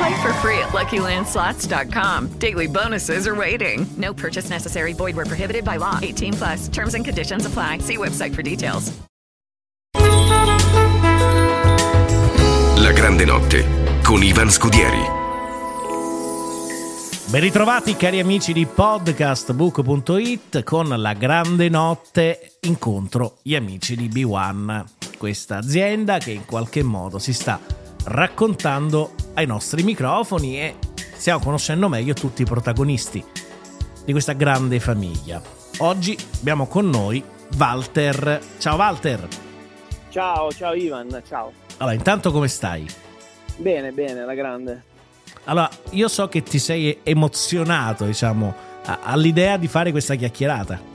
Play for free at LuckyLandSlots.com. Daily bonuses are waiting. No purchase necessary. Void where prohibited by law. 18 plus. Terms and conditions apply. See website for details. La grande notte con Ivan Scudieri. Ben ritrovati cari amici di podcastbook.it con la grande notte incontro gli amici di B1, questa azienda che in qualche modo si sta raccontando ai nostri microfoni e stiamo conoscendo meglio tutti i protagonisti di questa grande famiglia. Oggi abbiamo con noi Walter. Ciao Walter. Ciao, ciao Ivan, ciao. Allora, intanto come stai? Bene, bene, la grande. Allora, io so che ti sei emozionato, diciamo, all'idea di fare questa chiacchierata.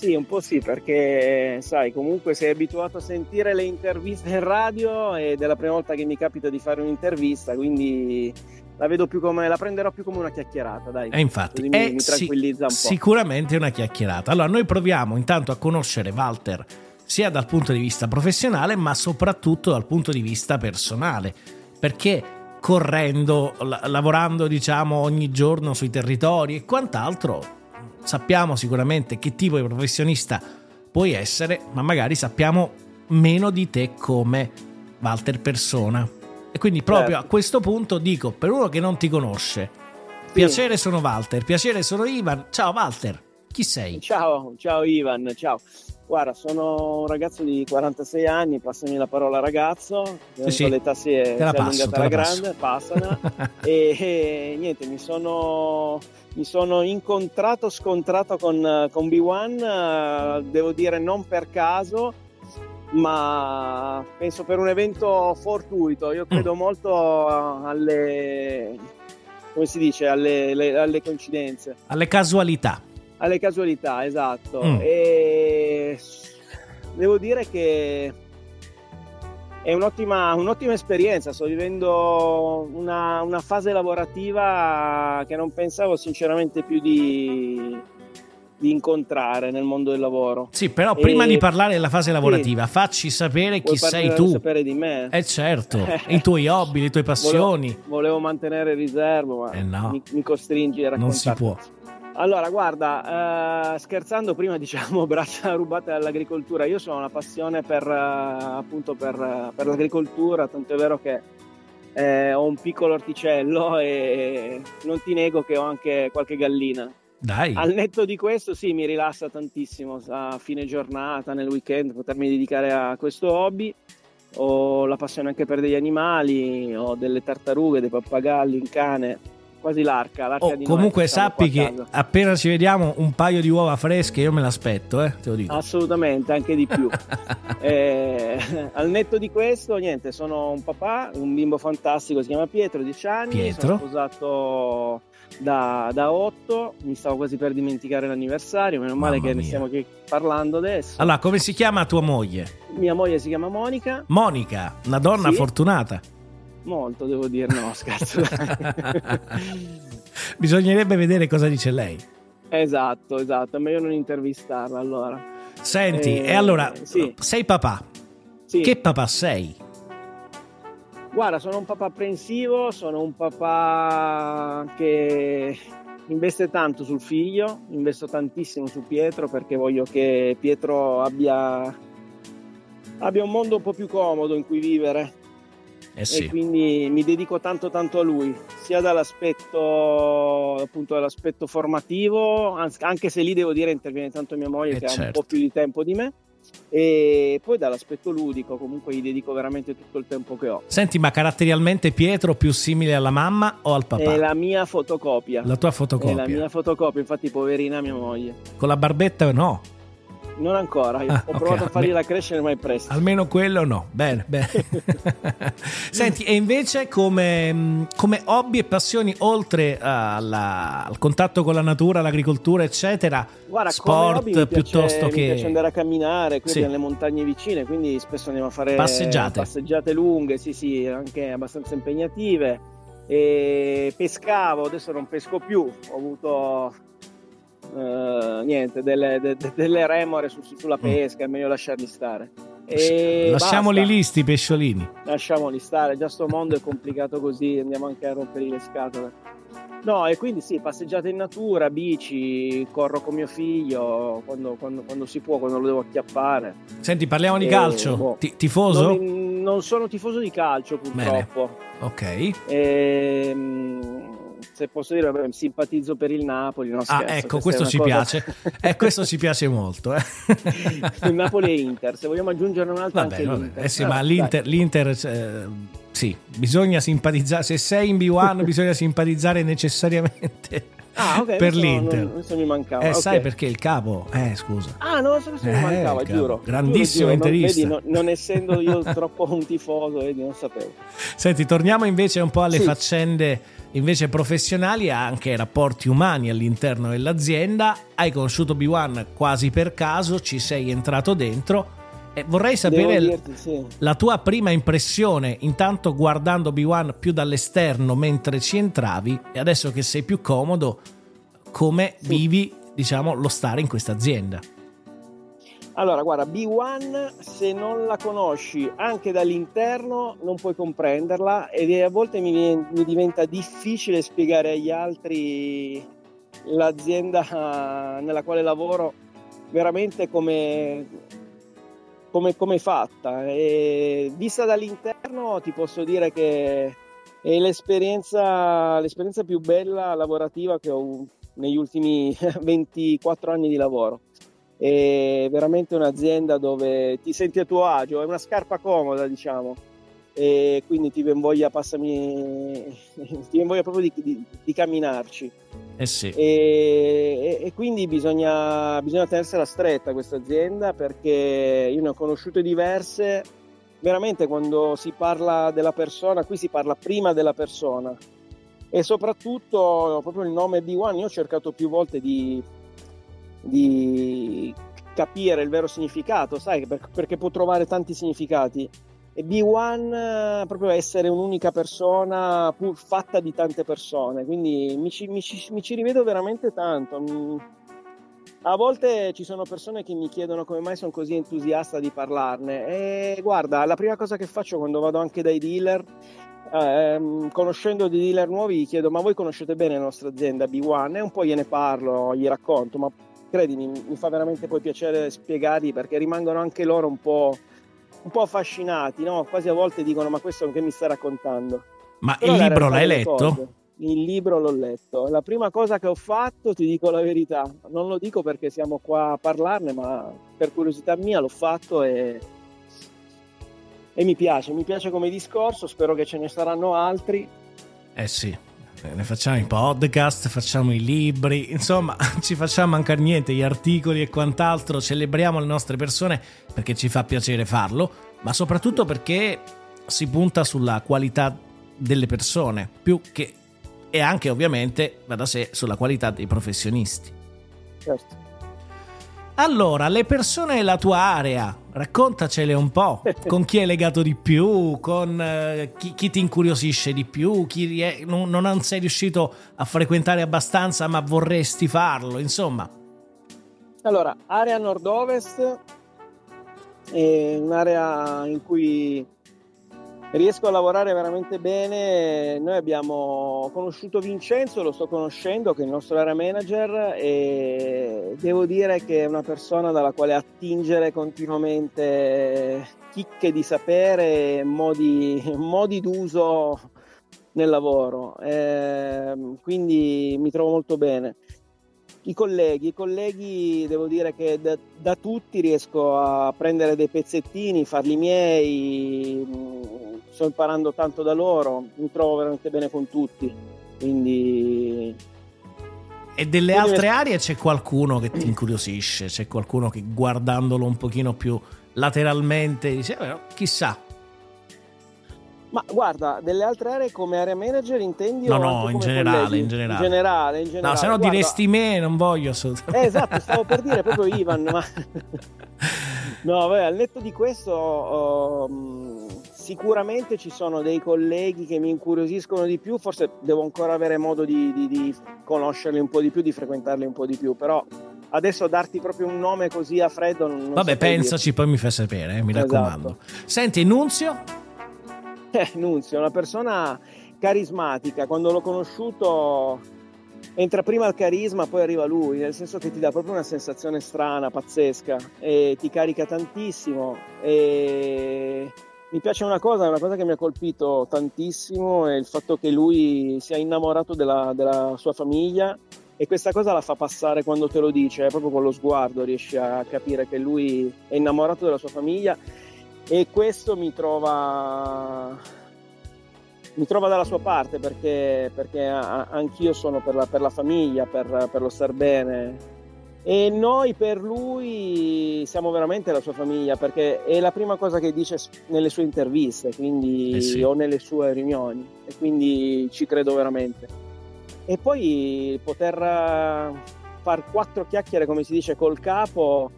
Sì, un po' sì, perché sai, comunque sei abituato a sentire le interviste in radio ed è la prima volta che mi capita di fare un'intervista, quindi la vedo più come la prenderò più come una chiacchierata, dai. E infatti, mi, è mi tranquillizza un po'. Sicuramente una chiacchierata. Allora, noi proviamo intanto a conoscere Walter sia dal punto di vista professionale, ma soprattutto dal punto di vista personale, perché correndo, lavorando diciamo ogni giorno sui territori e quant'altro, sappiamo sicuramente che tipo di professionista puoi essere, ma magari sappiamo meno di te come Walter persona. E quindi proprio Certo. a questo punto dico, per uno che non ti conosce, piacere sono Walter, piacere sono Ivan. Ciao Walter, chi sei? Ciao, ciao Ivan, ciao. Guarda, sono un ragazzo di 46 anni, passami la parola ragazzo, Sì, sì. l'età si è, Te la si è passo, allungata te la passo. grande, passala. e, e niente, mi sono, mi sono incontrato, scontrato con, con B1, eh, devo dire non per caso, ma penso per un evento fortuito. Io Mm. credo molto alle, come si dice, alle, le- alle coincidenze. Alle casualità. Alle casualità, esatto. Mm. E devo dire che è un'ottima, un'ottima esperienza. Sto vivendo una, una fase lavorativa che non pensavo sinceramente più di, di incontrare nel mondo del lavoro. Sì, però E- prima di parlare della fase Sì. lavorativa, facci sapere chi Vuoi sei parlare- tu. sapere di me? Eh certo, i tuoi hobby, le tue passioni. Volevo, volevo mantenere riservo, ma Eh no. mi, mi costringi a raccontare. Non si può. Allora, guarda, eh, scherzando prima diciamo braccia rubate dall'agricoltura, io sono una passione per, eh, appunto per, per l'agricoltura, tanto è vero che eh, ho un piccolo orticello e non ti nego che ho anche qualche gallina. Dai. Al netto di questo, sì, mi rilassa tantissimo a fine giornata, nel weekend, potermi dedicare a questo hobby. Ho la passione anche per degli animali, ho delle tartarughe, dei pappagalli, un cane, quasi l'arca. l'arca Oh, di Noè comunque stavo sappi che appena ci vediamo un paio di uova fresche io me l'aspetto, eh, te lo dico. Assolutamente, anche di più. Eh, al netto di questo, niente, sono un papà, un bimbo fantastico, si chiama Pietro, 10 anni. Pietro. Sono sposato da, da 8, mi stavo quasi per dimenticare l'anniversario, meno male Mamma che ne mia. stiamo qui parlando adesso. Allora, come si chiama tua moglie? Mia moglie si chiama Monica, Monica, una donna Sì. fortunata. Molto devo dire, no scherzo. Bisognerebbe vedere cosa dice lei. esatto, esatto, è meglio non intervistarla allora. Senti, Eh, e allora, sì. sei papà. Sì. Che papà sei? Guarda, sono un papà apprensivo, sono un papà che investe tanto sul figlio, investo tantissimo su Pietro perché voglio che Pietro abbia, abbia un mondo un po' più comodo in cui vivere Eh sì. e quindi mi dedico tanto tanto a lui, sia dall'aspetto appunto dall'aspetto formativo, anche se lì devo dire interviene tanto mia moglie Eh che ha un certo. po' più di tempo di me. e poi dall'aspetto ludico comunque gli dedico veramente tutto il tempo che ho. Senti, ma caratterialmente Pietro più simile alla mamma o al papà? È la mia fotocopia. La tua fotocopia? È la mia fotocopia, infatti poverina mia moglie. Con la barbetta no? Non ancora, ah, ho provato okay. a fargliela crescere ma è presto. Almeno quello no, bene, bene. Senti, e invece come, come, hobby e passioni oltre alla, al contatto con la natura, l'agricoltura eccetera, Guarda, sport piace, piuttosto che... Mi piace andare a camminare, qui sì. nelle montagne vicine, quindi spesso andiamo a fare passeggiate, passeggiate lunghe, sì sì, anche abbastanza impegnative. E pescavo, adesso non pesco più, ho avuto Uh, niente, delle, de, delle remore su, sulla mm. pesca, è meglio lasciarli stare. E Lasciamoli basta. lì, sti pesciolini. Lasciamoli stare, già sto mondo è complicato così, andiamo anche a rompere le scatole. No, e quindi sì, passeggiate in natura, bici, corro con mio figlio quando, quando, quando si può, quando lo devo acchiappare. Senti, parliamo di e, calcio. Boh, Ti, tifoso? Non, non, sono tifoso di calcio, purtroppo. Bene. Ok. E, ehm, se posso dire, vabbè, simpatizzo per il Napoli. No, ah, scherzo, ecco, questo ci cosa... piace. eh, questo ci piace molto. Eh. il Napoli e Inter, se vogliamo aggiungere un'altra vabbè, anche vabbè. l'Inter. Eh sì, ah, ma l'Inter, l'Inter eh, sì, bisogna simpatizzare, se sei in B1 bisogna simpatizzare necessariamente. Ah, okay, per l'Inter. Non, non mi mancava. Eh, okay. sai perché il capo? Eh, scusa. Ah, no, se mi mancava, giuro. Grandissimo giuro, interista. Non, vedi, non, non, essendo io troppo un tifoso, vedi, non sapevo. Senti, torniamo invece un po' alle sì. faccende invece professionali e anche rapporti umani all'interno dell'azienda. Hai conosciuto B1 quasi per caso, ci sei entrato dentro. E vorrei sapere dirti, sì. la tua prima impressione, intanto guardando B1 più dall'esterno mentre ci entravi e adesso che sei più comodo, come sì. vivi diciamo, lo stare in questa azienda? Allora, guarda, B1 se non la conosci anche dall'interno non puoi comprenderla ed a volte mi, mi diventa difficile spiegare agli altri l'azienda nella quale lavoro veramente come, come, è fatta. E vista dall'interno ti posso dire che è l'esperienza, l'esperienza più bella lavorativa che ho negli ultimi 24 anni di lavoro è veramente un'azienda dove ti senti a tuo agio, è una scarpa comoda diciamo e quindi ti viene voglia, passami, ti voglia proprio di, di, di camminarci. Eh sì. e, e, quindi bisogna, bisogna tenersela stretta questa azienda perché io ne ho conosciute diverse, veramente quando si parla della persona, qui si parla prima della persona e soprattutto proprio il nome B1 io ho cercato più volte di di capire il vero significato, sai, perché può trovare tanti significati. E B1 proprio essere un'unica persona pur fatta di tante persone, quindi mi ci, mi ci, mi ci rivedo veramente tanto. Mm. A volte ci sono persone che mi chiedono come mai sono così entusiasta di parlarne e guarda, la prima cosa che faccio quando vado anche dai dealer ehm, conoscendo dei dealer nuovi gli chiedo ma voi conoscete bene la nostra azienda B1 e un po' gliene parlo, gli racconto ma credimi, mi fa veramente poi piacere spiegarli perché rimangono anche loro un po', un po affascinati, no? quasi a volte dicono ma questo che mi sta raccontando. Ma Però il libro l'hai letto? Cose, il libro l'ho letto. La prima cosa che ho fatto, ti dico la verità, non lo dico perché siamo qua a parlarne, ma per curiosità mia l'ho fatto e, e mi piace, mi piace come discorso, spero che ce ne saranno altri. Eh sì, ne facciamo i podcast, facciamo i libri, insomma ci facciamo mancare niente, gli articoli e quant'altro, celebriamo le nostre persone perché ci fa piacere farlo, ma soprattutto perché si punta sulla qualità delle persone, più che e anche ovviamente, va da sé, sulla qualità dei professionisti. Certo. Allora, le persone della tua area, raccontacele un po'. Con chi è legato di più, con uh, chi, chi, ti incuriosisce di più, chi è, non, non sei riuscito a frequentare abbastanza ma vorresti farlo, insomma. Allora, area nord-ovest è un'area in cui riesco a lavorare veramente bene. Noi abbiamo conosciuto Vincenzo, lo sto conoscendo, che è il nostro area manager e devo dire che è una persona dalla quale attingere continuamente chicche di sapere modi, modi d'uso nel lavoro. E quindi mi trovo molto bene. I colleghi, i colleghi devo dire che da, da, tutti riesco a prendere dei pezzettini, farli miei, mm, sto imparando tanto da loro, mi trovo veramente bene con tutti, quindi... E delle altre aree c'è qualcuno che ti incuriosisce, c'è qualcuno che guardandolo un pochino più lateralmente dice, eh, chissà, ma guarda, delle altre aree come area manager intendi? No, no, in generale, in generale, in generale. In generale, No, se no guarda, diresti me, non voglio assolutamente. Eh, esatto, stavo per dire proprio Ivan, ma... no, beh, al netto di questo, um, sicuramente ci sono dei colleghi che mi incuriosiscono di più, forse devo ancora avere modo di, di, di conoscerli un po' di più, di frequentarli un po' di più, però adesso darti proprio un nome così a freddo non, non Vabbè, pensaci, dire. poi mi fai sapere, eh, mi Esatto. raccomando. Senti, Nunzio? Eh, Nunzio è una persona carismatica, quando l'ho conosciuto entra prima il carisma, poi arriva lui, nel senso che ti dà proprio una sensazione strana, pazzesca, e ti carica tantissimo. E mi piace una cosa, una cosa che mi ha colpito tantissimo, è il fatto che lui sia innamorato della, della sua famiglia e questa cosa la fa passare quando te lo dice, proprio con lo sguardo riesci a capire che lui è innamorato della sua famiglia e questo mi trova mi trova dalla sua parte perché, perché anch'io sono per la, per la famiglia, per, per, lo star bene. E noi per lui siamo veramente la sua famiglia perché è la prima cosa che dice nelle sue interviste quindi, Eh sì. o nelle sue riunioni. E quindi ci credo veramente. E poi poter far quattro chiacchiere come si dice col capo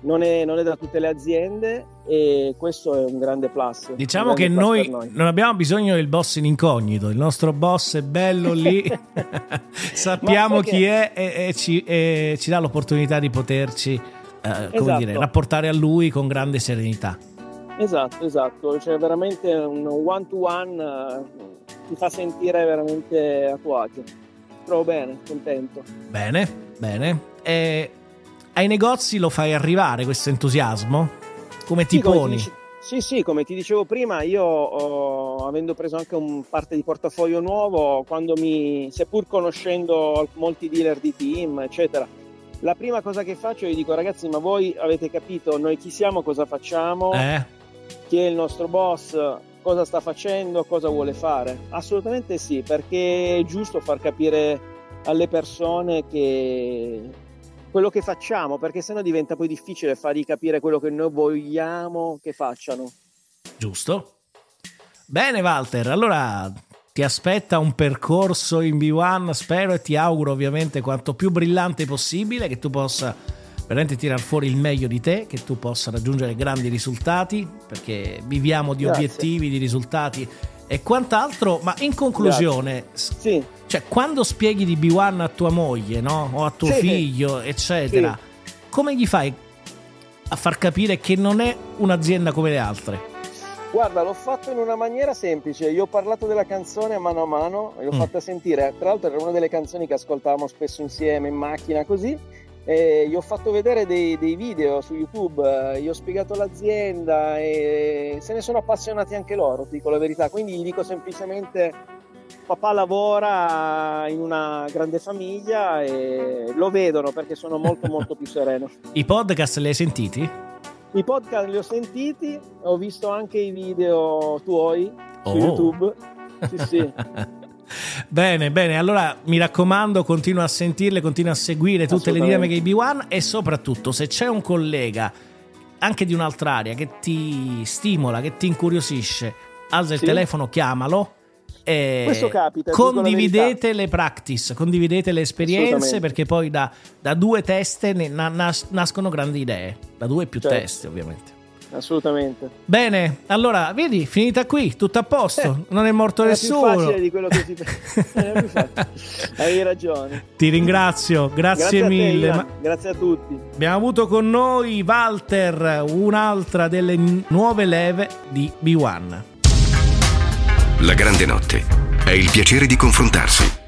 non è, non è, da tutte le aziende e questo è un grande plus. Diciamo che noi, noi, non abbiamo bisogno del boss in incognito, il nostro boss è bello lì, sappiamo chi è e, e, ci, e, ci, dà l'opportunità di poterci eh, come esatto. dire, rapportare a lui con grande serenità. Esatto, esatto, c'è veramente un one to one, ti fa sentire veramente a tuo agio. Trovo bene, contento. Bene, bene. E ai negozi lo fai arrivare questo entusiasmo? Come ti sì, poni? Come ti dice, sì, sì, come ti dicevo prima, io ho, avendo preso anche un parte di portafoglio nuovo, quando mi, seppur conoscendo molti dealer di team, eccetera, la prima cosa che faccio è gli dico ragazzi, ma voi avete capito noi chi siamo, cosa facciamo, eh? chi è il nostro boss, cosa sta facendo, cosa vuole fare? Assolutamente sì, perché è giusto far capire alle persone che quello che facciamo, perché sennò diventa poi difficile fargli capire quello che noi vogliamo che facciano. Giusto. Bene Walter, allora ti aspetta un percorso in B1, spero e ti auguro ovviamente quanto più brillante possibile, che tu possa veramente tirare fuori il meglio di te, che tu possa raggiungere grandi risultati, perché viviamo di Grazie. obiettivi, di risultati e quant'altro, ma in conclusione, sì. cioè quando spieghi di B1 a tua moglie, no? O a tuo Sì. figlio, eccetera, come gli fai a far capire che non è un'azienda come le altre? Guarda, l'ho fatto in una maniera semplice. Io ho parlato della canzone mano a mano, l'ho Mm. fatta sentire. Tra l'altro, era una delle canzoni che ascoltavamo spesso insieme in macchina, così. E gli ho fatto vedere dei, dei video su YouTube, eh, gli ho spiegato l'azienda e se ne sono appassionati anche loro, dico la verità. Quindi gli dico semplicemente: papà lavora in una grande famiglia e lo vedono perché sono molto, molto più sereno. I podcast li hai sentiti? I podcast li ho sentiti, ho visto anche i video tuoi su Oh. YouTube. Sì, sì. Bene, bene, allora mi raccomando, continua a sentirle, continua a seguire tutte le dinamiche di B1 e soprattutto se c'è un collega anche di un'altra area che ti stimola, che ti incuriosisce, alza il Sì. telefono, chiamalo. E Questo capita, condividete le practice, condividete le esperienze perché poi da, da due teste nas- nascono grandi idee, da due più Certo. teste ovviamente. Assolutamente. Bene, allora vedi, finita qui, tutto a posto, non è morto Era più nessuno. facile di quello che più facile. Hai ragione. Ti ringrazio, grazie, a te, mille. Ivan. Ma Grazie a tutti. abbiamo avuto con noi Walter, un'altra delle nuove leve di B1. La grande notte è il piacere di confrontarsi.